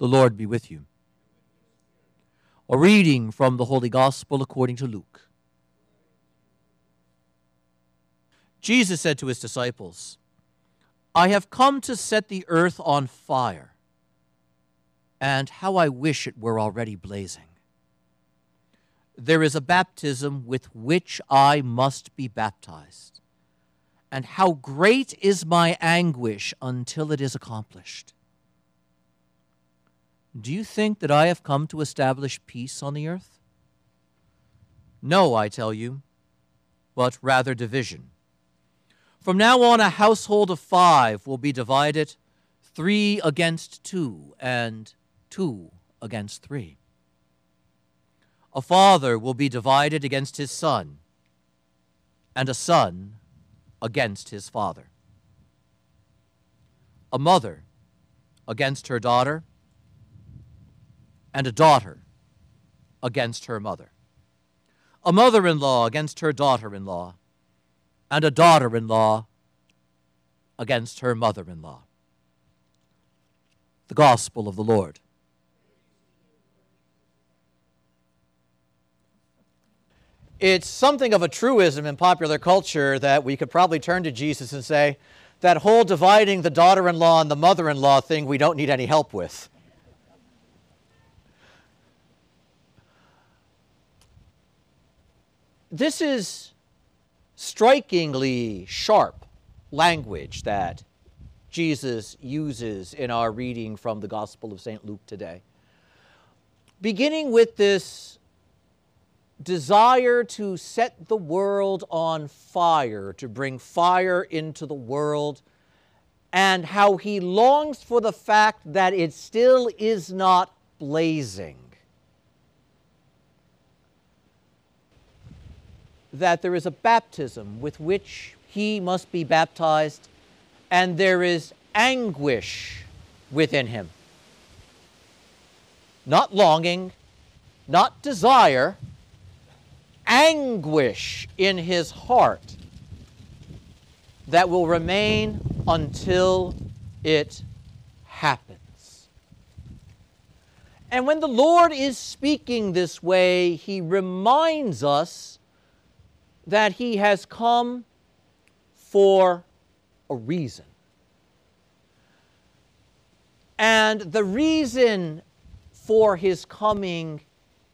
The Lord be with you. A reading from the Holy Gospel according to Luke. Jesus said to his disciples, I have come to set the earth on fire, and how I wish it were already blazing. There is a baptism with which I must be baptized, and how great is my anguish until it is accomplished. Do you think that I have come to establish peace on the earth? No, I tell you, but rather division. From now on, a household of five will be divided three against two, and two against three. A father will be divided against his son, and a son against his father. A mother against her daughter and a daughter against her mother, a mother in law against her daughter in law, and a daughter in law against her mother in law. The Gospel of the Lord. It's something of a truism in popular culture that we could probably turn to Jesus and say, that whole dividing the daughter in law and the mother in law thing we don't need any help with. This is strikingly sharp language that Jesus uses in our reading from the Gospel of St. Luke today. Beginning with this desire to set the world on fire, to bring fire into the world, and how he longs for the fact that it still is not blazing. That there is a baptism with which he must be baptized, and there is anguish within him. Not longing, not desire, anguish in his heart that will remain until it happens. And when the Lord is speaking this way, he reminds us that he has come for a reason. And the reason for his coming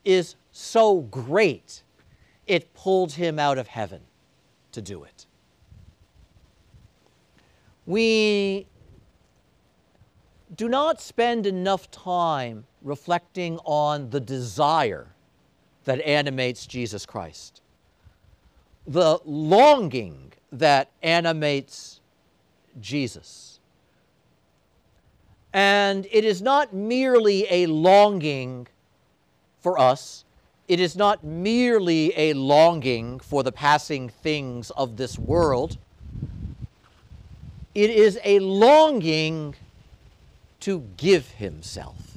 is so great, it pulled him out of heaven to do it. We do not spend enough time reflecting on the desire that animates Jesus Christ the longing that animates Jesus. And it is not merely a longing for us, it is not merely a longing for the passing things of this world. It is a longing to give himself.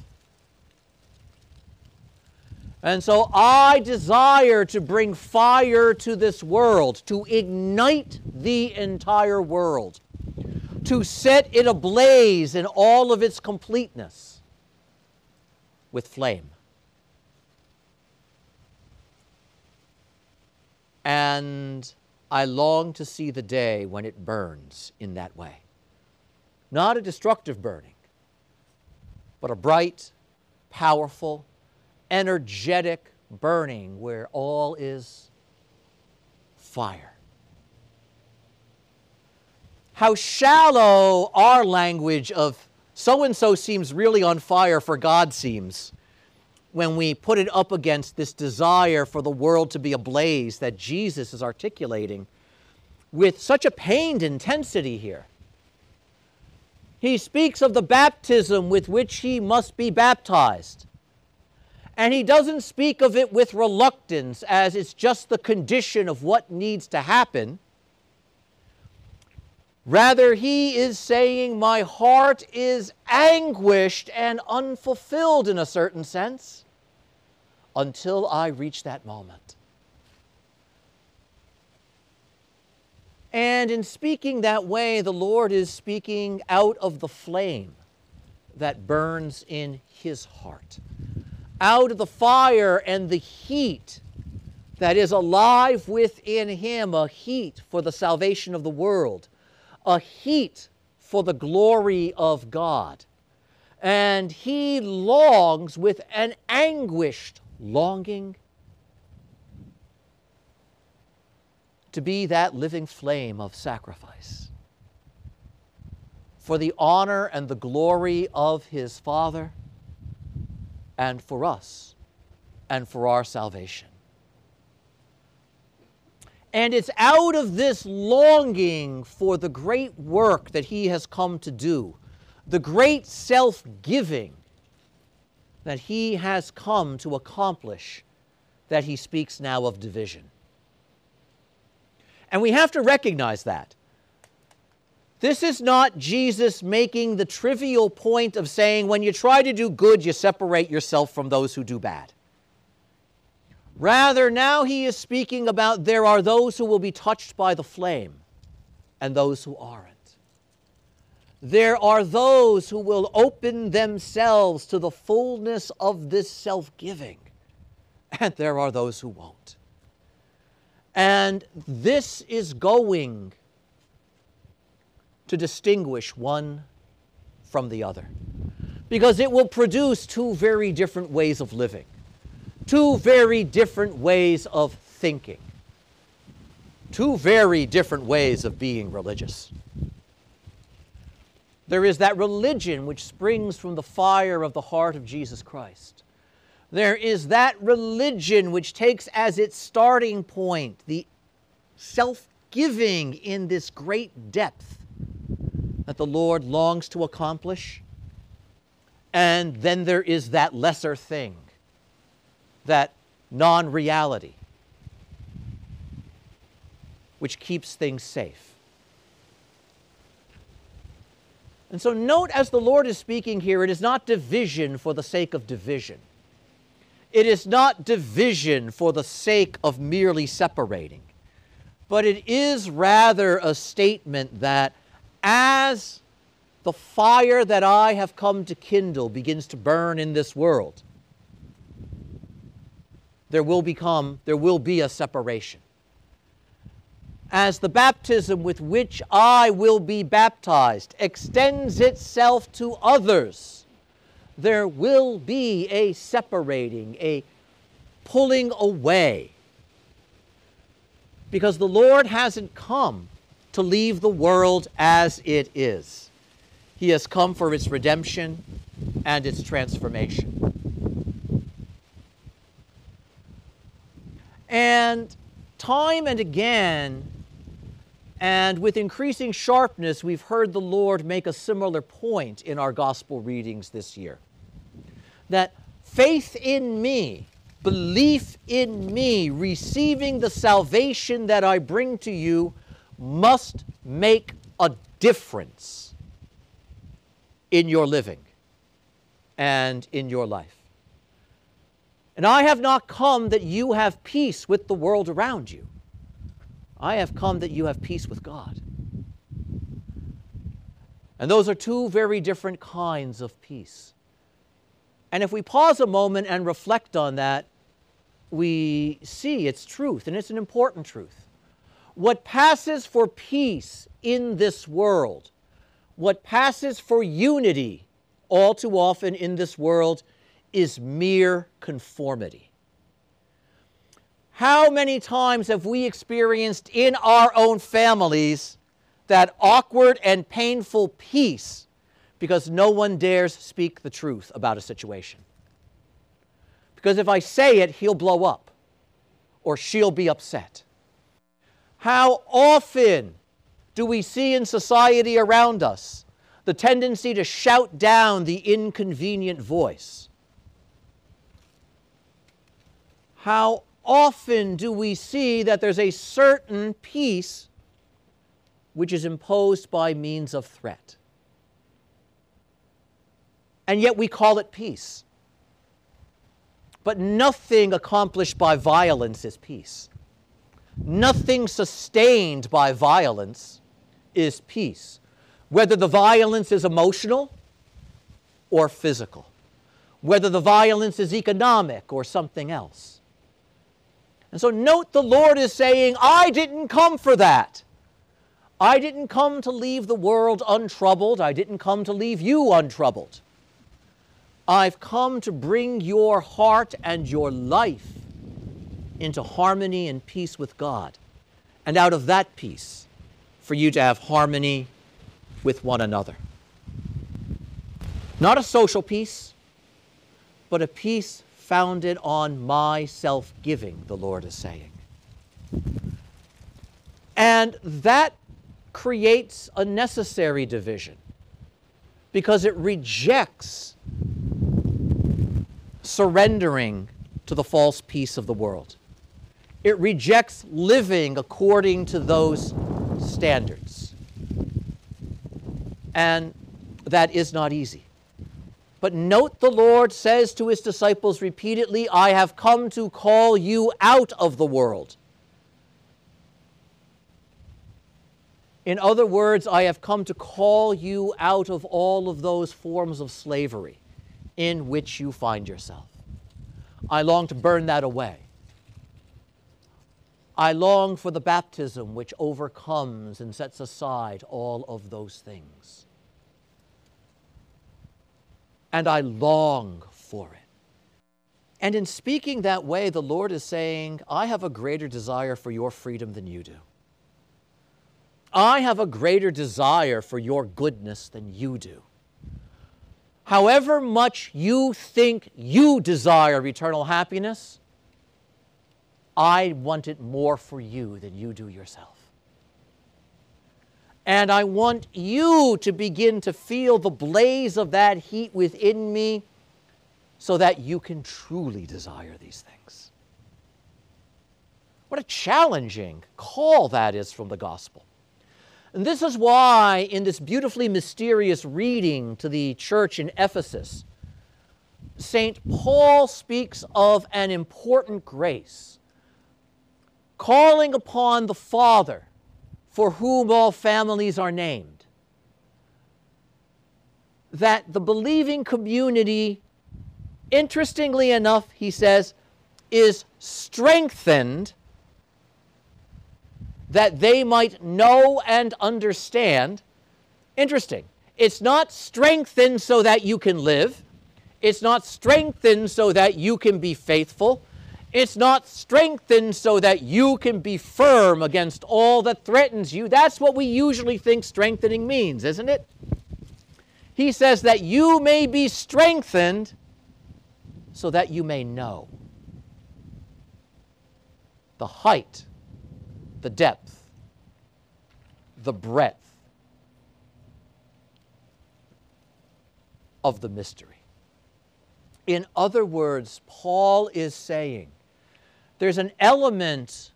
And so I desire to bring fire to this world, to ignite the entire world, to set it ablaze in all of its completeness with flame. And I long to see the day when it burns in that way. Not a destructive burning, but a bright, powerful, energetic burning where all is fire. How shallow our language of so and so seems really on fire for God seems when we put it up against this desire for the world to be ablaze that Jesus is articulating with such a pained intensity here. He speaks of the baptism with which he must be baptized. And he doesn't speak of it with reluctance as it's just the condition of what needs to happen. Rather, he is saying, My heart is anguished and unfulfilled in a certain sense until I reach that moment. And in speaking that way, the Lord is speaking out of the flame that burns in his heart. Out of the fire and the heat that is alive within him, a heat for the salvation of the world, a heat for the glory of God. And he longs with an anguished longing to be that living flame of sacrifice for the honor and the glory of his Father and for us and for our salvation. And it's out of this longing for the great work that he has come to do, the great self giving that he has come to accomplish, that he speaks now of division. And we have to recognize that. This is not Jesus making the trivial point of saying when you try to do good, you separate yourself from those who do bad. Rather, now he is speaking about there are those who will be touched by the flame and those who aren't. There are those who will open themselves to the fullness of this self giving, and there are those who won't. And this is going to distinguish one from the other because it will produce two very different ways of living, two very different ways of thinking, two very different ways of being religious. There is that religion which springs from the fire of the heart of Jesus Christ. There is that religion which takes as its starting point the self giving in this great depth that the Lord longs to accomplish. And then there is that lesser thing, that non reality, which keeps things safe. And so, note as the Lord is speaking here, it is not division for the sake of division. It is not division for the sake of merely separating, but it is rather a statement that as the fire that I have come to kindle begins to burn in this world, there will become, there will be a separation. As the baptism with which I will be baptized extends itself to others, there will be a separating, a pulling away. Because the Lord hasn't come to leave the world as it is. He has come for its redemption and its transformation. And time and again, and with increasing sharpness, we've heard the Lord make a similar point in our gospel readings this year that faith in me, belief in me, receiving the salvation that I bring to you must make a difference in your living and in your life. And I have not come that you have peace with the world around you. I have come that you have peace with God. And those are two very different kinds of peace. And if we pause a moment and reflect on that, we see its truth, and it's an important truth. What passes for peace in this world, what passes for unity all too often in this world, is mere conformity. How many times have we experienced in our own families that awkward and painful peace because no one dares speak the truth about a situation. Because if I say it, he'll blow up or she'll be upset. How often do we see in society around us the tendency to shout down the inconvenient voice? How often do we see that there's a certain peace which is imposed by means of threat? and yet we call it peace. But nothing accomplished by violence is peace. Nothing sustained by violence is peace. Whether the violence is emotional or physical, whether the violence is economic or something else. And so note the Lord is saying, I didn't come for that. I didn't come to leave the world untroubled. I didn't come to leave you untroubled. I've come to bring your heart and your life into harmony and peace with God. And out of that peace, for you to have harmony with one another. Not a social peace, but a peace founded on my self giving, the Lord is saying. And that creates a necessary division because it rejects surrendering to the false peace of the world. It rejects living according to those standards. And that is not easy. But note the Lord says to his disciples repeatedly, I have come to call you out of the world. In other words, I have come to call you out of all of those forms of slavery in which you find yourself. I long to burn that away. I long for the baptism which overcomes and sets aside all of those things. And I long for it. And in speaking that way, the Lord is saying, I have a greater desire for your freedom than you do. I have a greater desire for your goodness than you do. However much you think you desire eternal happiness, I want it more for you than you do yourself. And I want you to begin to feel the blaze of that heat within me so that you can truly desire these things. What a challenging call that is from the gospel. And this is why, in this beautifully mysterious reading to the church in Ephesus, St. Paul speaks of an important grace calling upon the Father for whom all families are named. That the believing community, interestingly enough, he says, is strengthened that they might know and understand. Interesting. It's not strengthened so that you can live. It's not strengthened so that you can be faithful. It's not strengthened so that you can be firm against all that threatens you. That's what we usually think strengthening means, isn't it? He says that you may be strengthened so that you may know the height, the depth, the breadth of the mystery. In other words, Paul is saying there's an element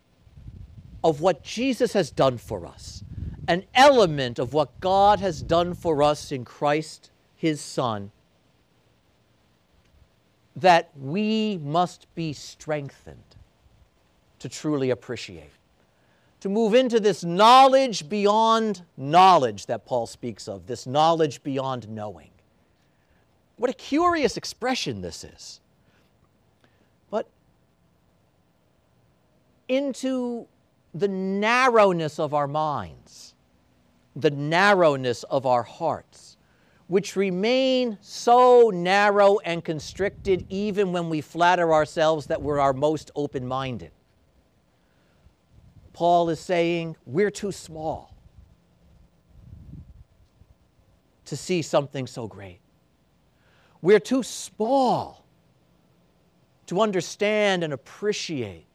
of what Jesus has done for us, an element of what God has done for us in Christ, his Son, that we must be strengthened to truly appreciate. To move into this knowledge beyond knowledge that Paul speaks of, this knowledge beyond knowing. What a curious expression this is. Into the narrowness of our minds, the narrowness of our hearts, which remain so narrow and constricted even when we flatter ourselves that we're our most open minded. Paul is saying we're too small to see something so great. We're too small to understand and appreciate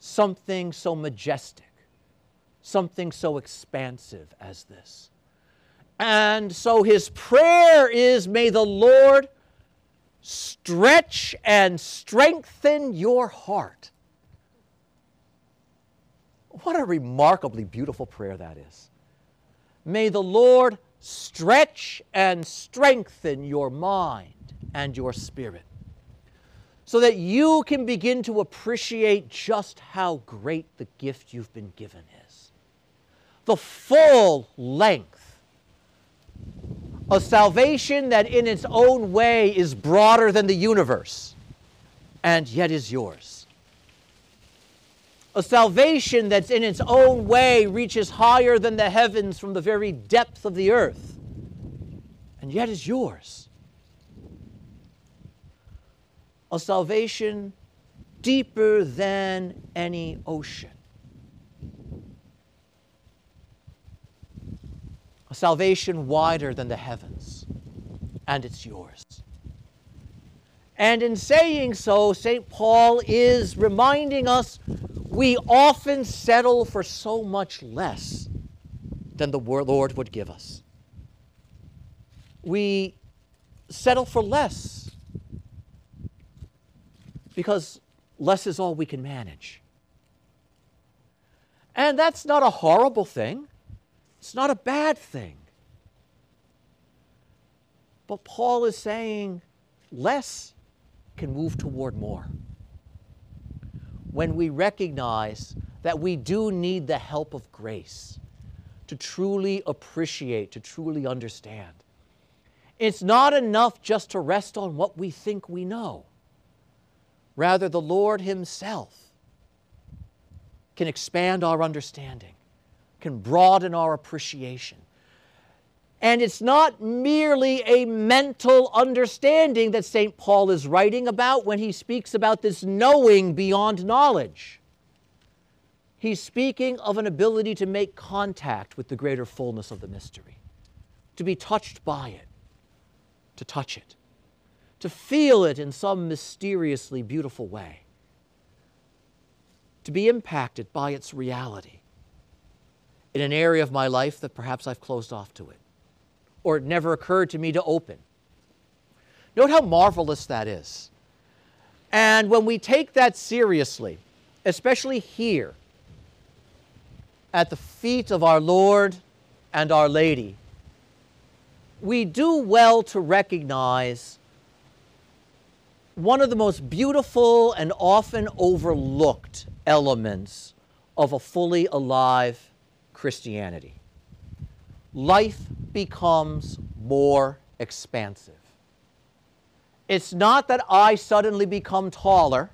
something so majestic, something so expansive as this. And so his prayer is May the Lord stretch and strengthen your heart. What a remarkably beautiful prayer that is. May the Lord stretch and strengthen your mind and your spirit so that you can begin to appreciate just how great the gift you've been given is. The full length A salvation that in its own way is broader than the universe and yet is yours. A salvation that's in its own way reaches higher than the heavens from the very depth of the earth and yet is yours. A salvation deeper than any ocean. A salvation wider than the heavens, and it's yours. And in saying so, St. Paul is reminding us we often settle for so much less than the Lord would give us. We settle for less because less is all we can manage. And that's not a horrible thing, it's not a bad thing. But Paul is saying less can move toward more. When we recognize that we do need the help of grace to truly appreciate, to truly understand. It's not enough just to rest on what we think we know. Rather, the Lord Himself can expand our understanding, can broaden our appreciation. And it's not merely a mental understanding that St. Paul is writing about when he speaks about this knowing beyond knowledge. He's speaking of an ability to make contact with the greater fullness of the mystery, to be touched by it, to touch it to feel it in some mysteriously beautiful way, to be impacted by its reality in an area of my life that perhaps I've closed off to it or it never occurred to me to open. Note how marvelous that is. And when we take that seriously, especially here at the feet of our Lord and Our Lady, we do well to recognize one of the most beautiful and often overlooked elements of a fully alive Christianity. Life becomes more expansive. It's not that I suddenly become taller.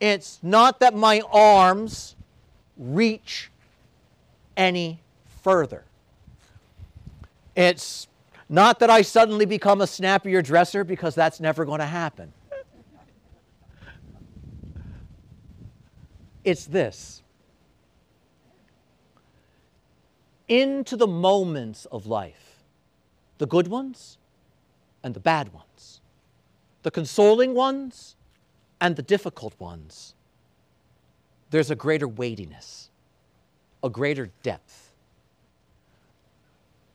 It's not that my arms reach any further. It's not that I suddenly become a snappier dresser, because that's never going to happen. It's this into the moments of life, the good ones and the bad ones, the consoling ones and the difficult ones, there's a greater weightiness, a greater depth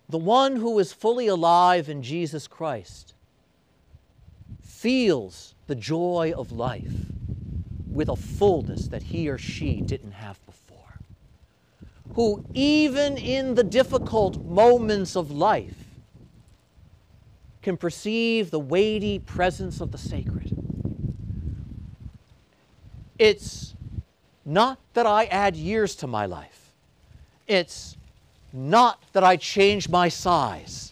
the one who is fully alive in Jesus Christ feels the joy of life with a fullness that he or she didn't have before. Who, even in the difficult moments of life, can perceive the weighty presence of the sacred. It's not that I add years to my life. It's not that I change my size.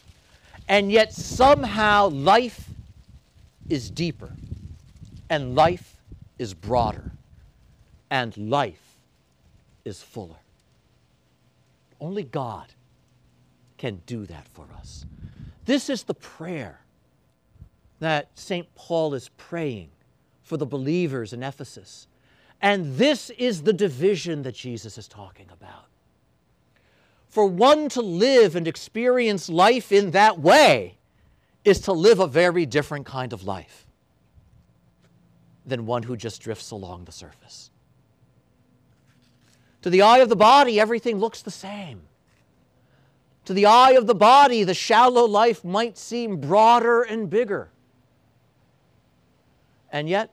And yet somehow life is deeper, and life is broader, and life is fuller. Only God can do that for us. This is the prayer that St. Paul is praying for the believers in Ephesus. And this is the division that Jesus is talking about for one to live and experience life in that way is to live a very different kind of life than one who just drifts along the surface. To the eye of the body, everything looks the same. To the eye of the body, the shallow life might seem broader and bigger. And yet,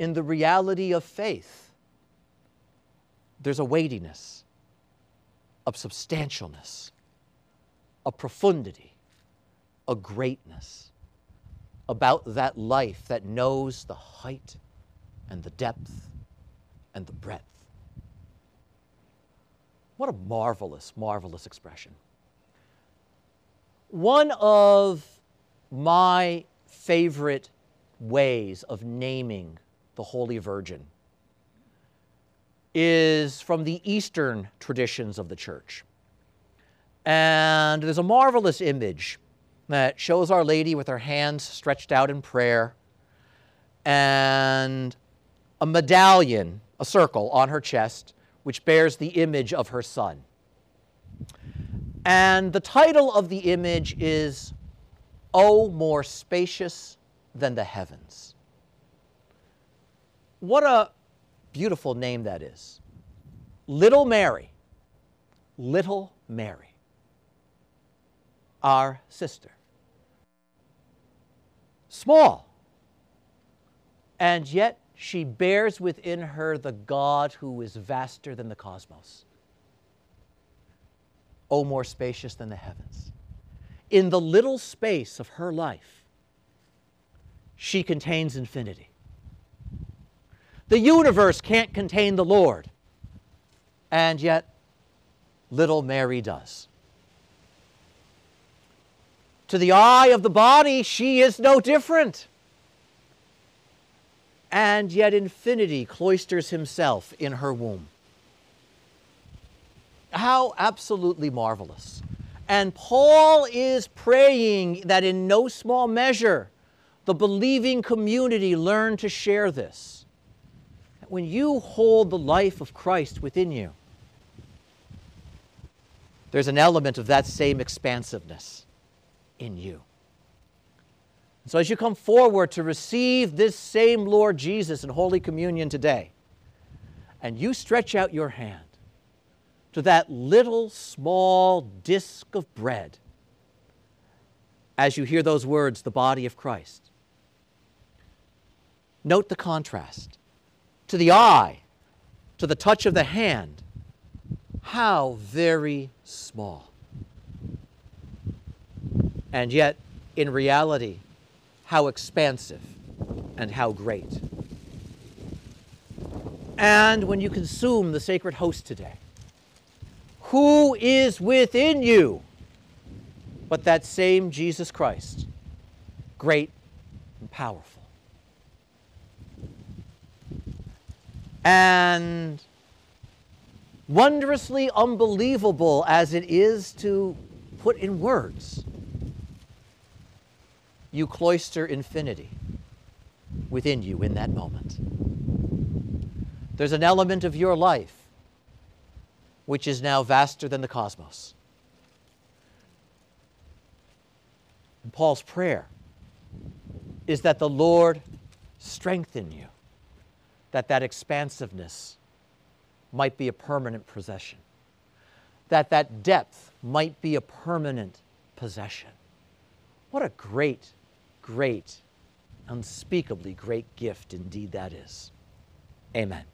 in the reality of faith, there's a weightiness of substantialness, a profundity, a greatness about that life that knows the height and the depth and the breadth. What a marvelous, marvelous expression. One of my favorite ways of naming the Holy Virgin is from the Eastern traditions of the church. And there's a marvelous image that shows Our Lady with her hands stretched out in prayer and a medallion, a circle on her chest, which bears the image of her son. And the title of the image is, Oh, more spacious than the heavens. What a beautiful name that is. Little Mary, Little Mary, our sister. Small, and yet she bears within her the God who is vaster than the cosmos. Oh, more spacious than the heavens. In the little space of her life, she contains infinity. The universe can't contain the Lord, and yet little Mary does. To the eye of the body, she is no different. And yet infinity cloisters himself in her womb. How absolutely marvelous. And Paul is praying that in no small measure the believing community learn to share this. When you hold the life of Christ within you, there's an element of that same expansiveness in you. So, as you come forward to receive this same Lord Jesus in Holy Communion today, and you stretch out your hand, to that little small disk of bread as you hear those words, the body of Christ. Note the contrast. To the eye, to the touch of the hand, how very small. And yet, in reality, how expansive and how great. And when you consume the sacred host today, who is within you but that same Jesus Christ, great and powerful. And wondrously unbelievable as it is to put in words, you cloister infinity within you in that moment. There's an element of your life which is now vaster than the cosmos. And Paul's prayer is that the Lord strengthen you, that that expansiveness might be a permanent possession, that that depth might be a permanent possession. What a great, great, unspeakably great gift indeed that is. Amen.